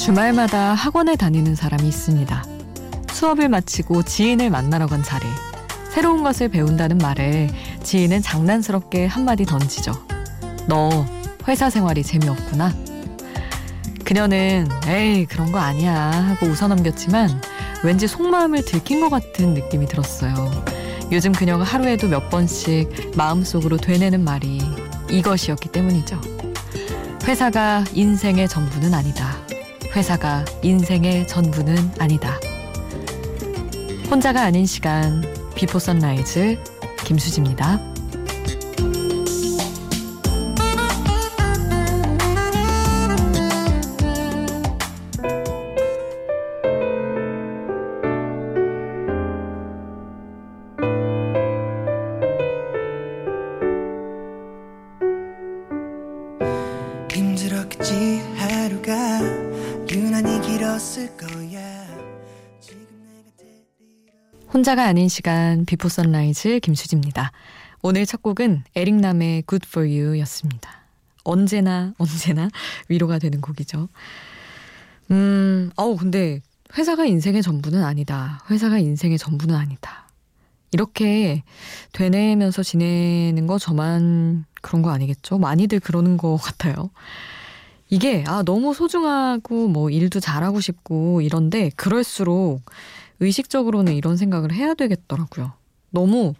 주말마다 학원에 다니는 사람이 있습니다. 수업을 마치고 지인을 만나러 간 자리. 새로운 것을 배운다는 말에 지인은 장난스럽게 한마디 던지죠. 너 회사 생활이 재미없구나. 그녀는 에이 그런 거 아니야 하고 웃어넘겼지만 왠지 속마음을 들킨 것 같은 느낌이 들었어요. 요즘 그녀가 하루에도 몇 번씩 마음속으로 되뇌는 말이 이것이었기 때문이죠. 회사가 인생의 전부는 아니다. 회사가 인생의 전부는 아니다. 혼자가 아닌 시간 Before Sunrise 김수지입니다. 하루가 유난히 길었을 거야 혼자가 아닌 시간 Before Sunrise 김수지입니다. 오늘 첫 곡은 에릭남의 Good For You 였습니다. 언제나 언제나 위로가 되는 곡이죠. 음, 어우 근데 회사가 인생의 전부는 아니다. 회사가 인생의 전부는 아니다. 이렇게 되뇌면서 지내는 거 저만 그런 거 아니겠죠? 많이들 그러는 것 같아요. 이게 아 너무 소중하고 뭐 일도 잘하고 싶고 이런데 그럴수록 의식적으로는 이런 생각을 해야 되겠더라고요. 너무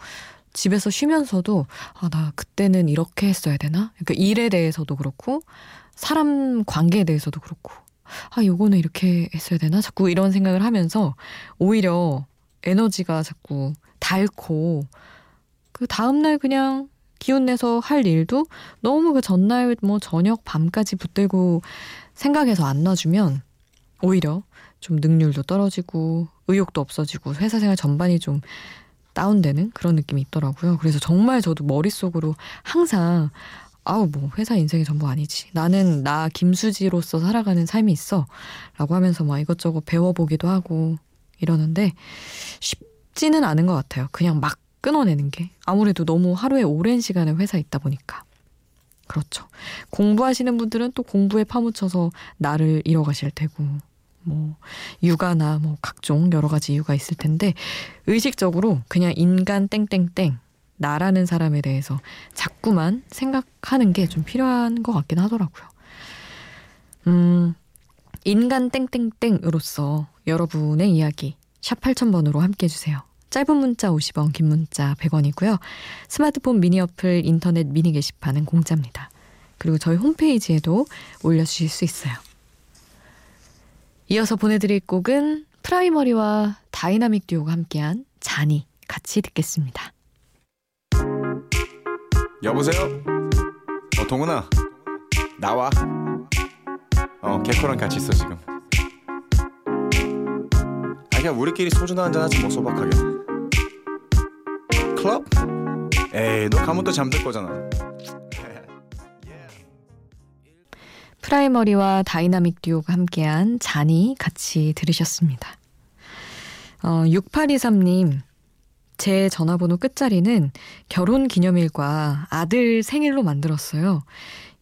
집에서 쉬면서도 아 나 그때는 이렇게 했어야 되나? 그러니까 일에 대해서도 그렇고 사람 관계에 대해서도 그렇고 아 요거는 이렇게 했어야 되나? 자꾸 이런 생각을 하면서 오히려 에너지가 자꾸 닳고 그 다음날 그냥 기운 내서 할 일도 너무 그 전날 뭐 저녁 밤까지 붙들고 생각해서 안 놔주면 오히려 좀 능률도 떨어지고 의욕도 없어지고 회사 생활 전반이 좀 다운되는 그런 느낌이 있더라고요. 그래서 정말 저도 머릿속으로 항상 아우 뭐 회사 인생이 전부 아니지. 나는 나 김수지로서 살아가는 삶이 있어. 라고 하면서 막 이것저것 배워보기도 하고 이러는데 쉽지는 않은 것 같아요. 그냥 막 끊어내는 게 아무래도 너무 하루에 오랜 시간을 회사에 있다 보니까 그렇죠. 공부하시는 분들은 또 공부에 파묻혀서 나를 잃어가실 테고 뭐 육아나 뭐 각종 여러 가지 이유가 있을 텐데 의식적으로 그냥 인간 땡땡땡 나라는 사람에 대해서 자꾸만 생각하는 게 좀 필요한 것 같긴 하더라고요. 음, 인간 땡땡땡으로서 여러분의 이야기 샵 8000번으로 함께 해주세요. 짧은 문자 50원, 긴 문자 100원이고요. 스마트폰 미니 어플, 인터넷 미니 게시판은 공짜입니다. 그리고 저희 홈페이지에도 올려주실 수 있어요. 이어서 보내드릴 곡은 프라이머리와 다이나믹 듀오가 함께한 자니 같이 듣겠습니다. 여보세요? 어, 동훈아. 나와. 어, 개코랑 같이 있어, 지금. 아, 그냥 우리끼리 소주나 한잔 하지, 뭐, 소박하게. 클럽? 에이, 너 가면 또 잠들 거잖아. 프라이머리와 다이나믹 듀오가 함께한 자니 같이 들으셨습니다. 어, 6823님, 제 전화번호 끝자리는 결혼 기념일과 아들 생일로 만들었어요.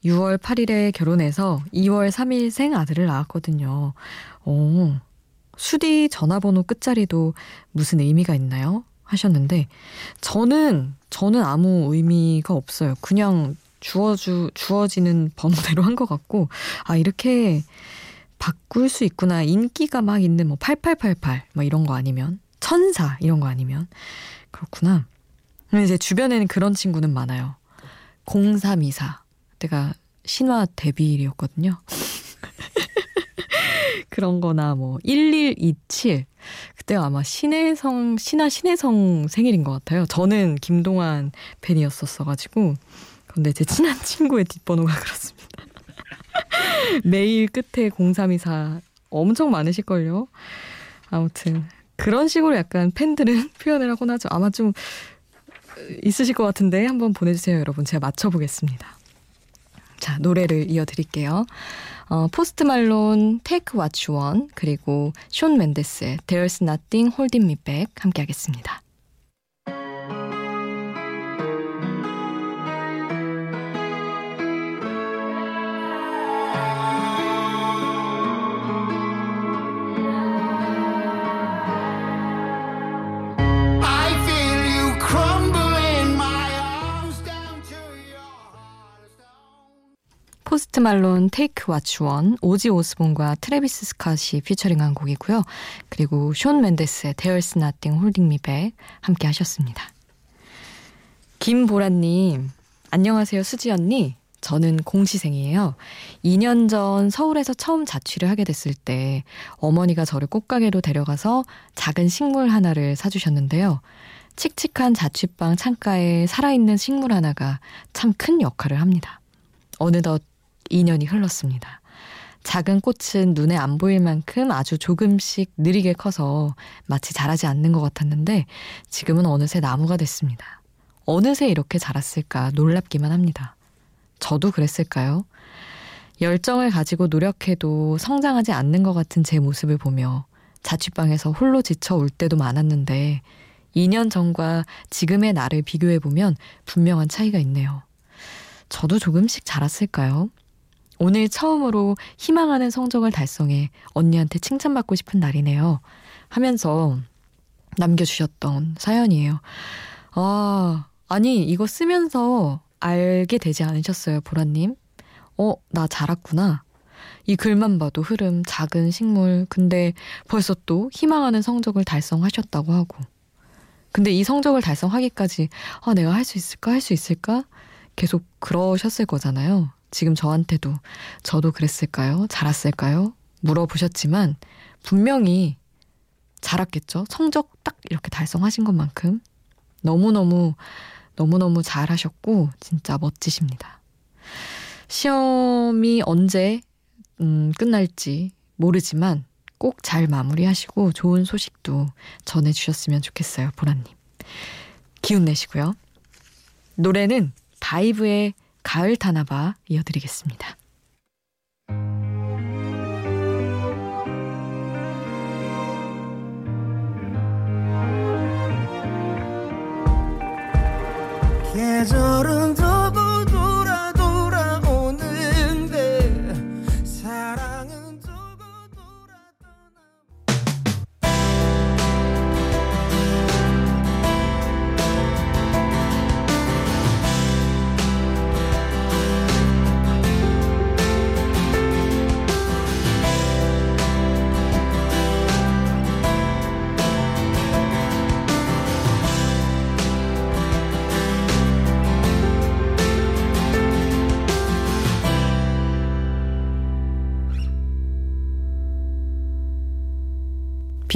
6월 8일에 결혼해서 2월 3일 생 아들을 낳았거든요. 오, 수디 전화번호 끝자리도 무슨 의미가 있나요? 하셨는데, 저는, 저는 아무 의미가 없어요. 그냥 주어주, 주어지는 번호대로 한 것 같고, 아, 이렇게 바꿀 수 있구나. 인기가 막 있는 뭐 8888, 뭐 이런 거 아니면, 천사, 이런 거 아니면. 그렇구나. 근데 이제 주변에는 그런 친구는 많아요. 0324. 그때가 신화 데뷔일이었거든요. 그런 거나 뭐 1127. 그때 아마 신혜성, 신화 신혜성 생일인 것 같아요. 저는 김동완 팬이었었어가지고. 근데 제 친한 친구의 뒷번호가 그렇습니다. 메일 끝에 0324 엄청 많으실걸요. 아무튼 그런 식으로 약간 팬들은 표현을 하곤 하죠. 아마 좀 있으실 것 같은데 한번 보내주세요, 여러분. 제가 맞춰보겠습니다. 자, 노래를 이어드릴게요. 어, 포스트 말론, What You Want, 그리고 숀 맨데스의 There's Nothing Holding Me Back 함께 하겠습니다. 포스트 말론 Take What You Want, 오지 오스본과 트래비스 스캇이 피처링한 곡이고요. 그리고 숀 멘데스의 Nothing Holding Me Back 함께 하셨습니다. 김보라님, 안녕하세요 수지 언니. 저는 공시생이에요. 2년 전 서울에서 처음 자취를 하게 됐을 때 어머니가 저를 꽃가게로 데려가서 작은 식물 하나를 사주셨는데요. 칙칙한 자취방 창가에 살아있는 식물 하나가 참 큰 역할을 합니다. 어느덧 2년이 흘렀습니다. 작은 꽃은 눈에 안 보일 만큼 아주 조금씩 느리게 커서 마치 자라지 않는 것 같았는데 지금은 어느새 나무가 됐습니다. 어느새 이렇게 자랐을까 놀랍기만 합니다. 저도 그랬을까요? 열정을 가지고 노력해도 성장하지 않는 것 같은 제 모습을 보며 자취방에서 홀로 지쳐 올 때도 많았는데 2년 전과 지금의 나를 비교해보면 분명한 차이가 있네요. 저도 조금씩 자랐을까요? 오늘 처음으로 희망하는 성적을 달성해 언니한테 칭찬받고 싶은 날이네요. 하면서 남겨주셨던 사연이에요. 아, 아니, 이거 쓰면서 알게 되지 않으셨어요, 보라님? 어, 나 자랐구나. 이 글만 봐도 흐름, 작은 식물. 근데 벌써 또 희망하는 성적을 달성하셨다고 하고. 근데 이 성적을 달성하기까지, 아, 내가 할 수 있을까? 할 수 있을까? 계속 그러셨을 거잖아요. 지금 저한테도 저도 그랬을까요? 자랐을까요? 물어보셨지만 분명히 자랐겠죠? 성적 딱 이렇게 달성하신 것만큼 너무너무 너무너무 잘하셨고 진짜 멋지십니다. 시험이 언제 음, 끝날지 모르지만 꼭 잘 마무리하시고 좋은 소식도 전해주셨으면 좋겠어요, 보라님. 기운 내시고요. 노래는 바이브의 가을 타나봐 이어드리겠습니다. 계절은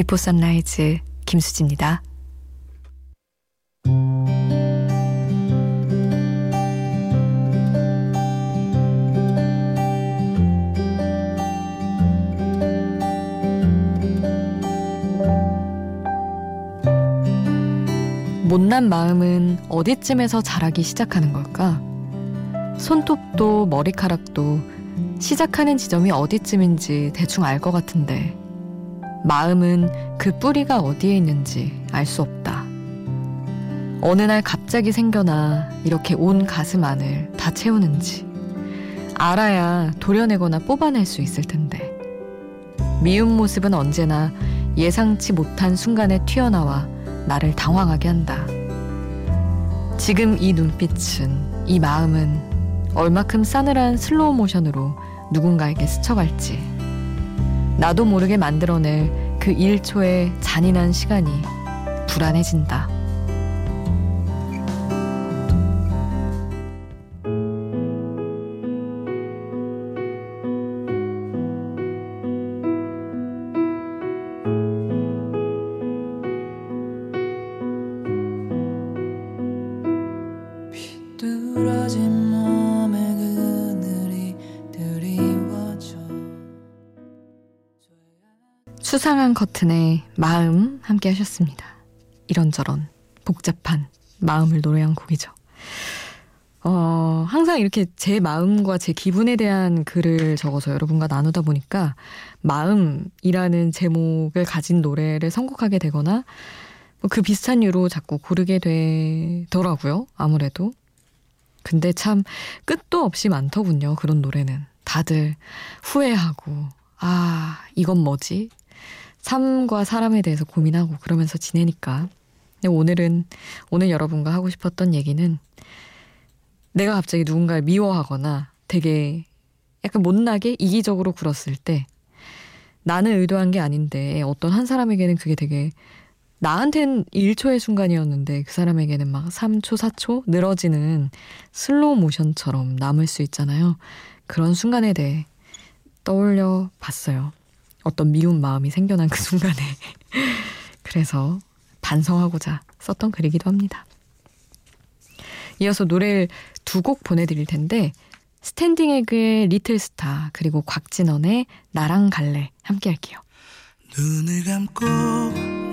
비포 선라이즈 김수지입니다. 못난 마음은 어디쯤에서 자라기 시작하는 걸까? 손톱도 머리카락도 시작하는 지점이 어디쯤인지 대충 알 것 같은데 마음은 그 뿌리가 어디에 있는지 알 수 없다. 어느 날 갑자기 생겨나 이렇게 온 가슴 안을 다 채우는지 알아야 도려내거나 뽑아낼 수 있을 텐데 미운 모습은 언제나 예상치 못한 순간에 튀어나와 나를 당황하게 한다. 지금 이 눈빛은 이 마음은 얼마큼 싸늘한 슬로우 모션으로 누군가에게 스쳐갈지 나도 모르게 만들어낼 그 1초의 잔인한 시간이 불안해진다. 수상한 커튼의 마음 함께 하셨습니다. 이런저런 복잡한 마음을 노래한 곡이죠. 어, 항상 이렇게 제 마음과 제 기분에 대한 글을 적어서 여러분과 나누다 보니까 마음이라는 제목을 가진 노래를 선곡하게 되거나 뭐그 비슷한 이유로 자꾸 고르게 되더라고요. 아무래도. 근데 참 끝도 없이 많더군요. 그런 노래는. 다들 후회하고, 아, 이건 뭐지? 삶과 사람에 대해서 고민하고 그러면서 지내니까. 근데 오늘은, 오늘 여러분과 하고 싶었던 얘기는 내가 갑자기 누군가를 미워하거나 되게 약간 못나게 이기적으로 굴었을 때 나는 의도한 게 아닌데 어떤 한 사람에게는 그게 되게 나한텐 1초의 순간이었는데 그 사람에게는 막 3초, 4초 늘어지는 슬로우 모션처럼 남을 수 있잖아요. 그런 순간에 대해 떠올려 봤어요. 어떤 미운 마음이 생겨난 그 순간에. 그래서 반성하고자 썼던 글이기도 합니다. 이어서 노래를 두 곡 보내드릴 텐데 스탠딩 에그의 Little Star 그리고 곽진언의 나랑 갈래 함께 할게요. 눈을 감고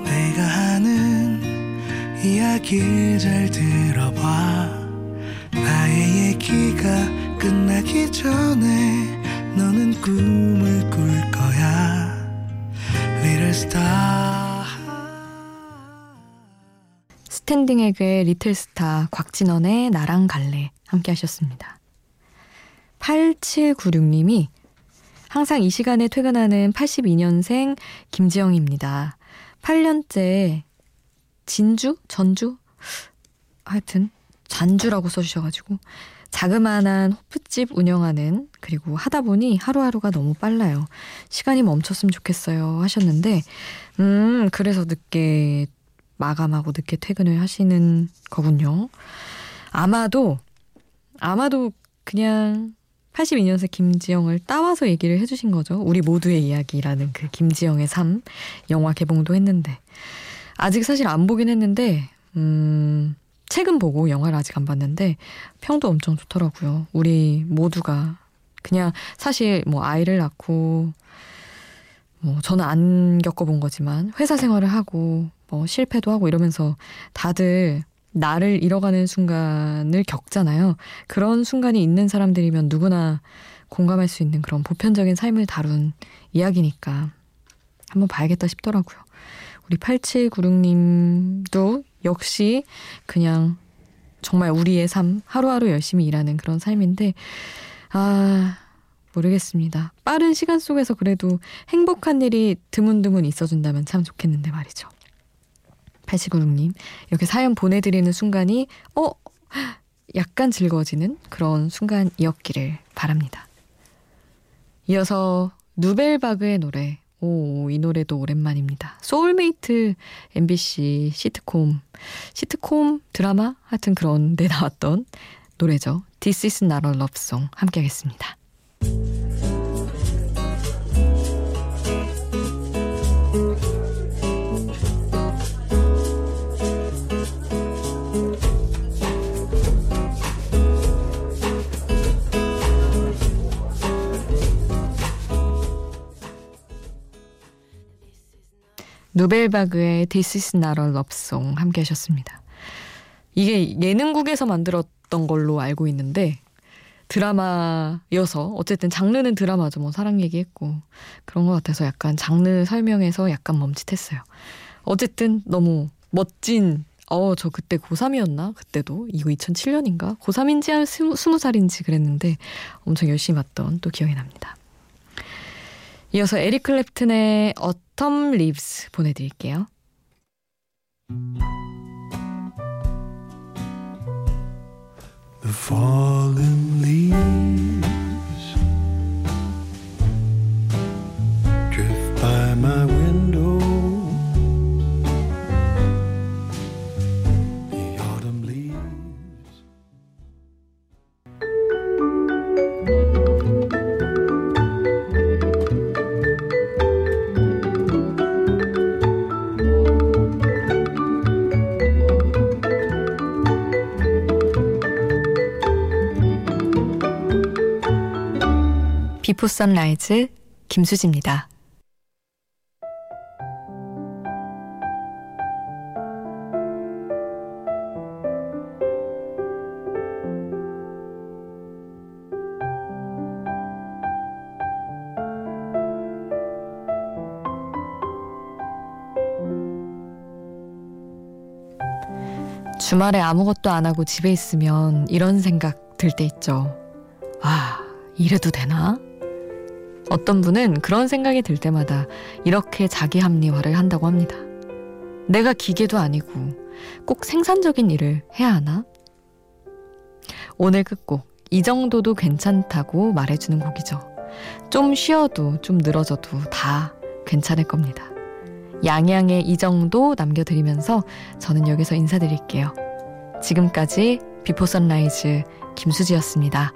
내가 하는 이야기를 잘 들어봐 나의 얘기가 끝나기 전에 너는 꿈을 꿀 거야 스탠딩 에그의 Little Star 곽진언의 나랑 갈래 함께 하셨습니다. 8796님이 항상 이 시간에 퇴근하는 82년생 김지영입니다. 8년째 진주? 전주? 하여튼 잔주라고 써주셔가지고 자그마한 호프집 운영하는 그리고 하다 보니 하루하루가 너무 빨라요. 시간이 멈췄으면 좋겠어요 하셨는데 음 그래서 늦게 마감하고 늦게 퇴근을 하시는 거군요. 아마도 아마도 그냥 82년생 김지영을 따와서 얘기를 해주신 거죠. 우리 모두의 이야기라는 그 김지영의 삶 영화 개봉도 했는데 아직 사실 안 보긴 했는데 음 책은 보고 영화를 아직 안 봤는데 평도 엄청 좋더라고요. 우리 모두가 그냥 사실 뭐 아이를 낳고 뭐 저는 안 겪어본 거지만 회사 생활을 하고 뭐 실패도 하고 이러면서 다들 나를 잃어가는 순간을 겪잖아요. 그런 순간이 있는 사람들이면 누구나 공감할 수 있는 그런 보편적인 삶을 다룬 이야기니까 한번 봐야겠다 싶더라고요. 우리 8796님도 역시 그냥 정말 우리의 삶, 하루하루 열심히 일하는 그런 삶인데, 아, 모르겠습니다. 빠른 시간 속에서 그래도 행복한 일이 드문드문 있어준다면 참 좋겠는데 말이죠. 8996님, 이렇게 사연 보내드리는 순간이, 어, 약간 즐거워지는 그런 순간이었기를 바랍니다. 이어서 누벨바그의 노래, 오, 이 노래도 오랜만입니다. 소울메이트 MBC 시트콤, 시트콤 드라마? 하여튼 그런 데 나왔던 노래죠. This is not a love song. 함께 하겠습니다. 누벨바그의 This is not a love song 함께 하셨습니다. 이게 예능국에서 만들었던 걸로 알고 있는데 드라마여서 어쨌든 장르는 드라마죠. 뭐 사랑 얘기했고 그런 것 같아서 약간 장르 설명에서 약간 멈칫했어요. 어쨌든 너무 멋진 어, 저 그때 고3이었나? 그때도? 이거 2007년인가? 고3인지 한 20살인지 그랬는데 엄청 열심히 봤던 또 기억이 납니다. 이어서 에릭 클랩튼의 Autumn Leaves 보내드릴게요. The fallen leaves 비포 선라이즈 김수지입니다. 주말에 아무것도 안 하고 집에 있으면 이런 생각 들 때 있죠. 아, 이래도 되나? 어떤 분은 그런 생각이 들 때마다 이렇게 자기 합리화를 한다고 합니다. 내가 기계도 아니고 꼭 생산적인 일을 해야 하나? 오늘 끝곡 이 정도도 괜찮다고 말해주는 곡이죠. 좀 쉬어도 좀 늘어져도 다 괜찮을 겁니다. 양양의 이 정도 남겨드리면서 저는 여기서 인사드릴게요. 지금까지 비포 선라이즈 김수지였습니다.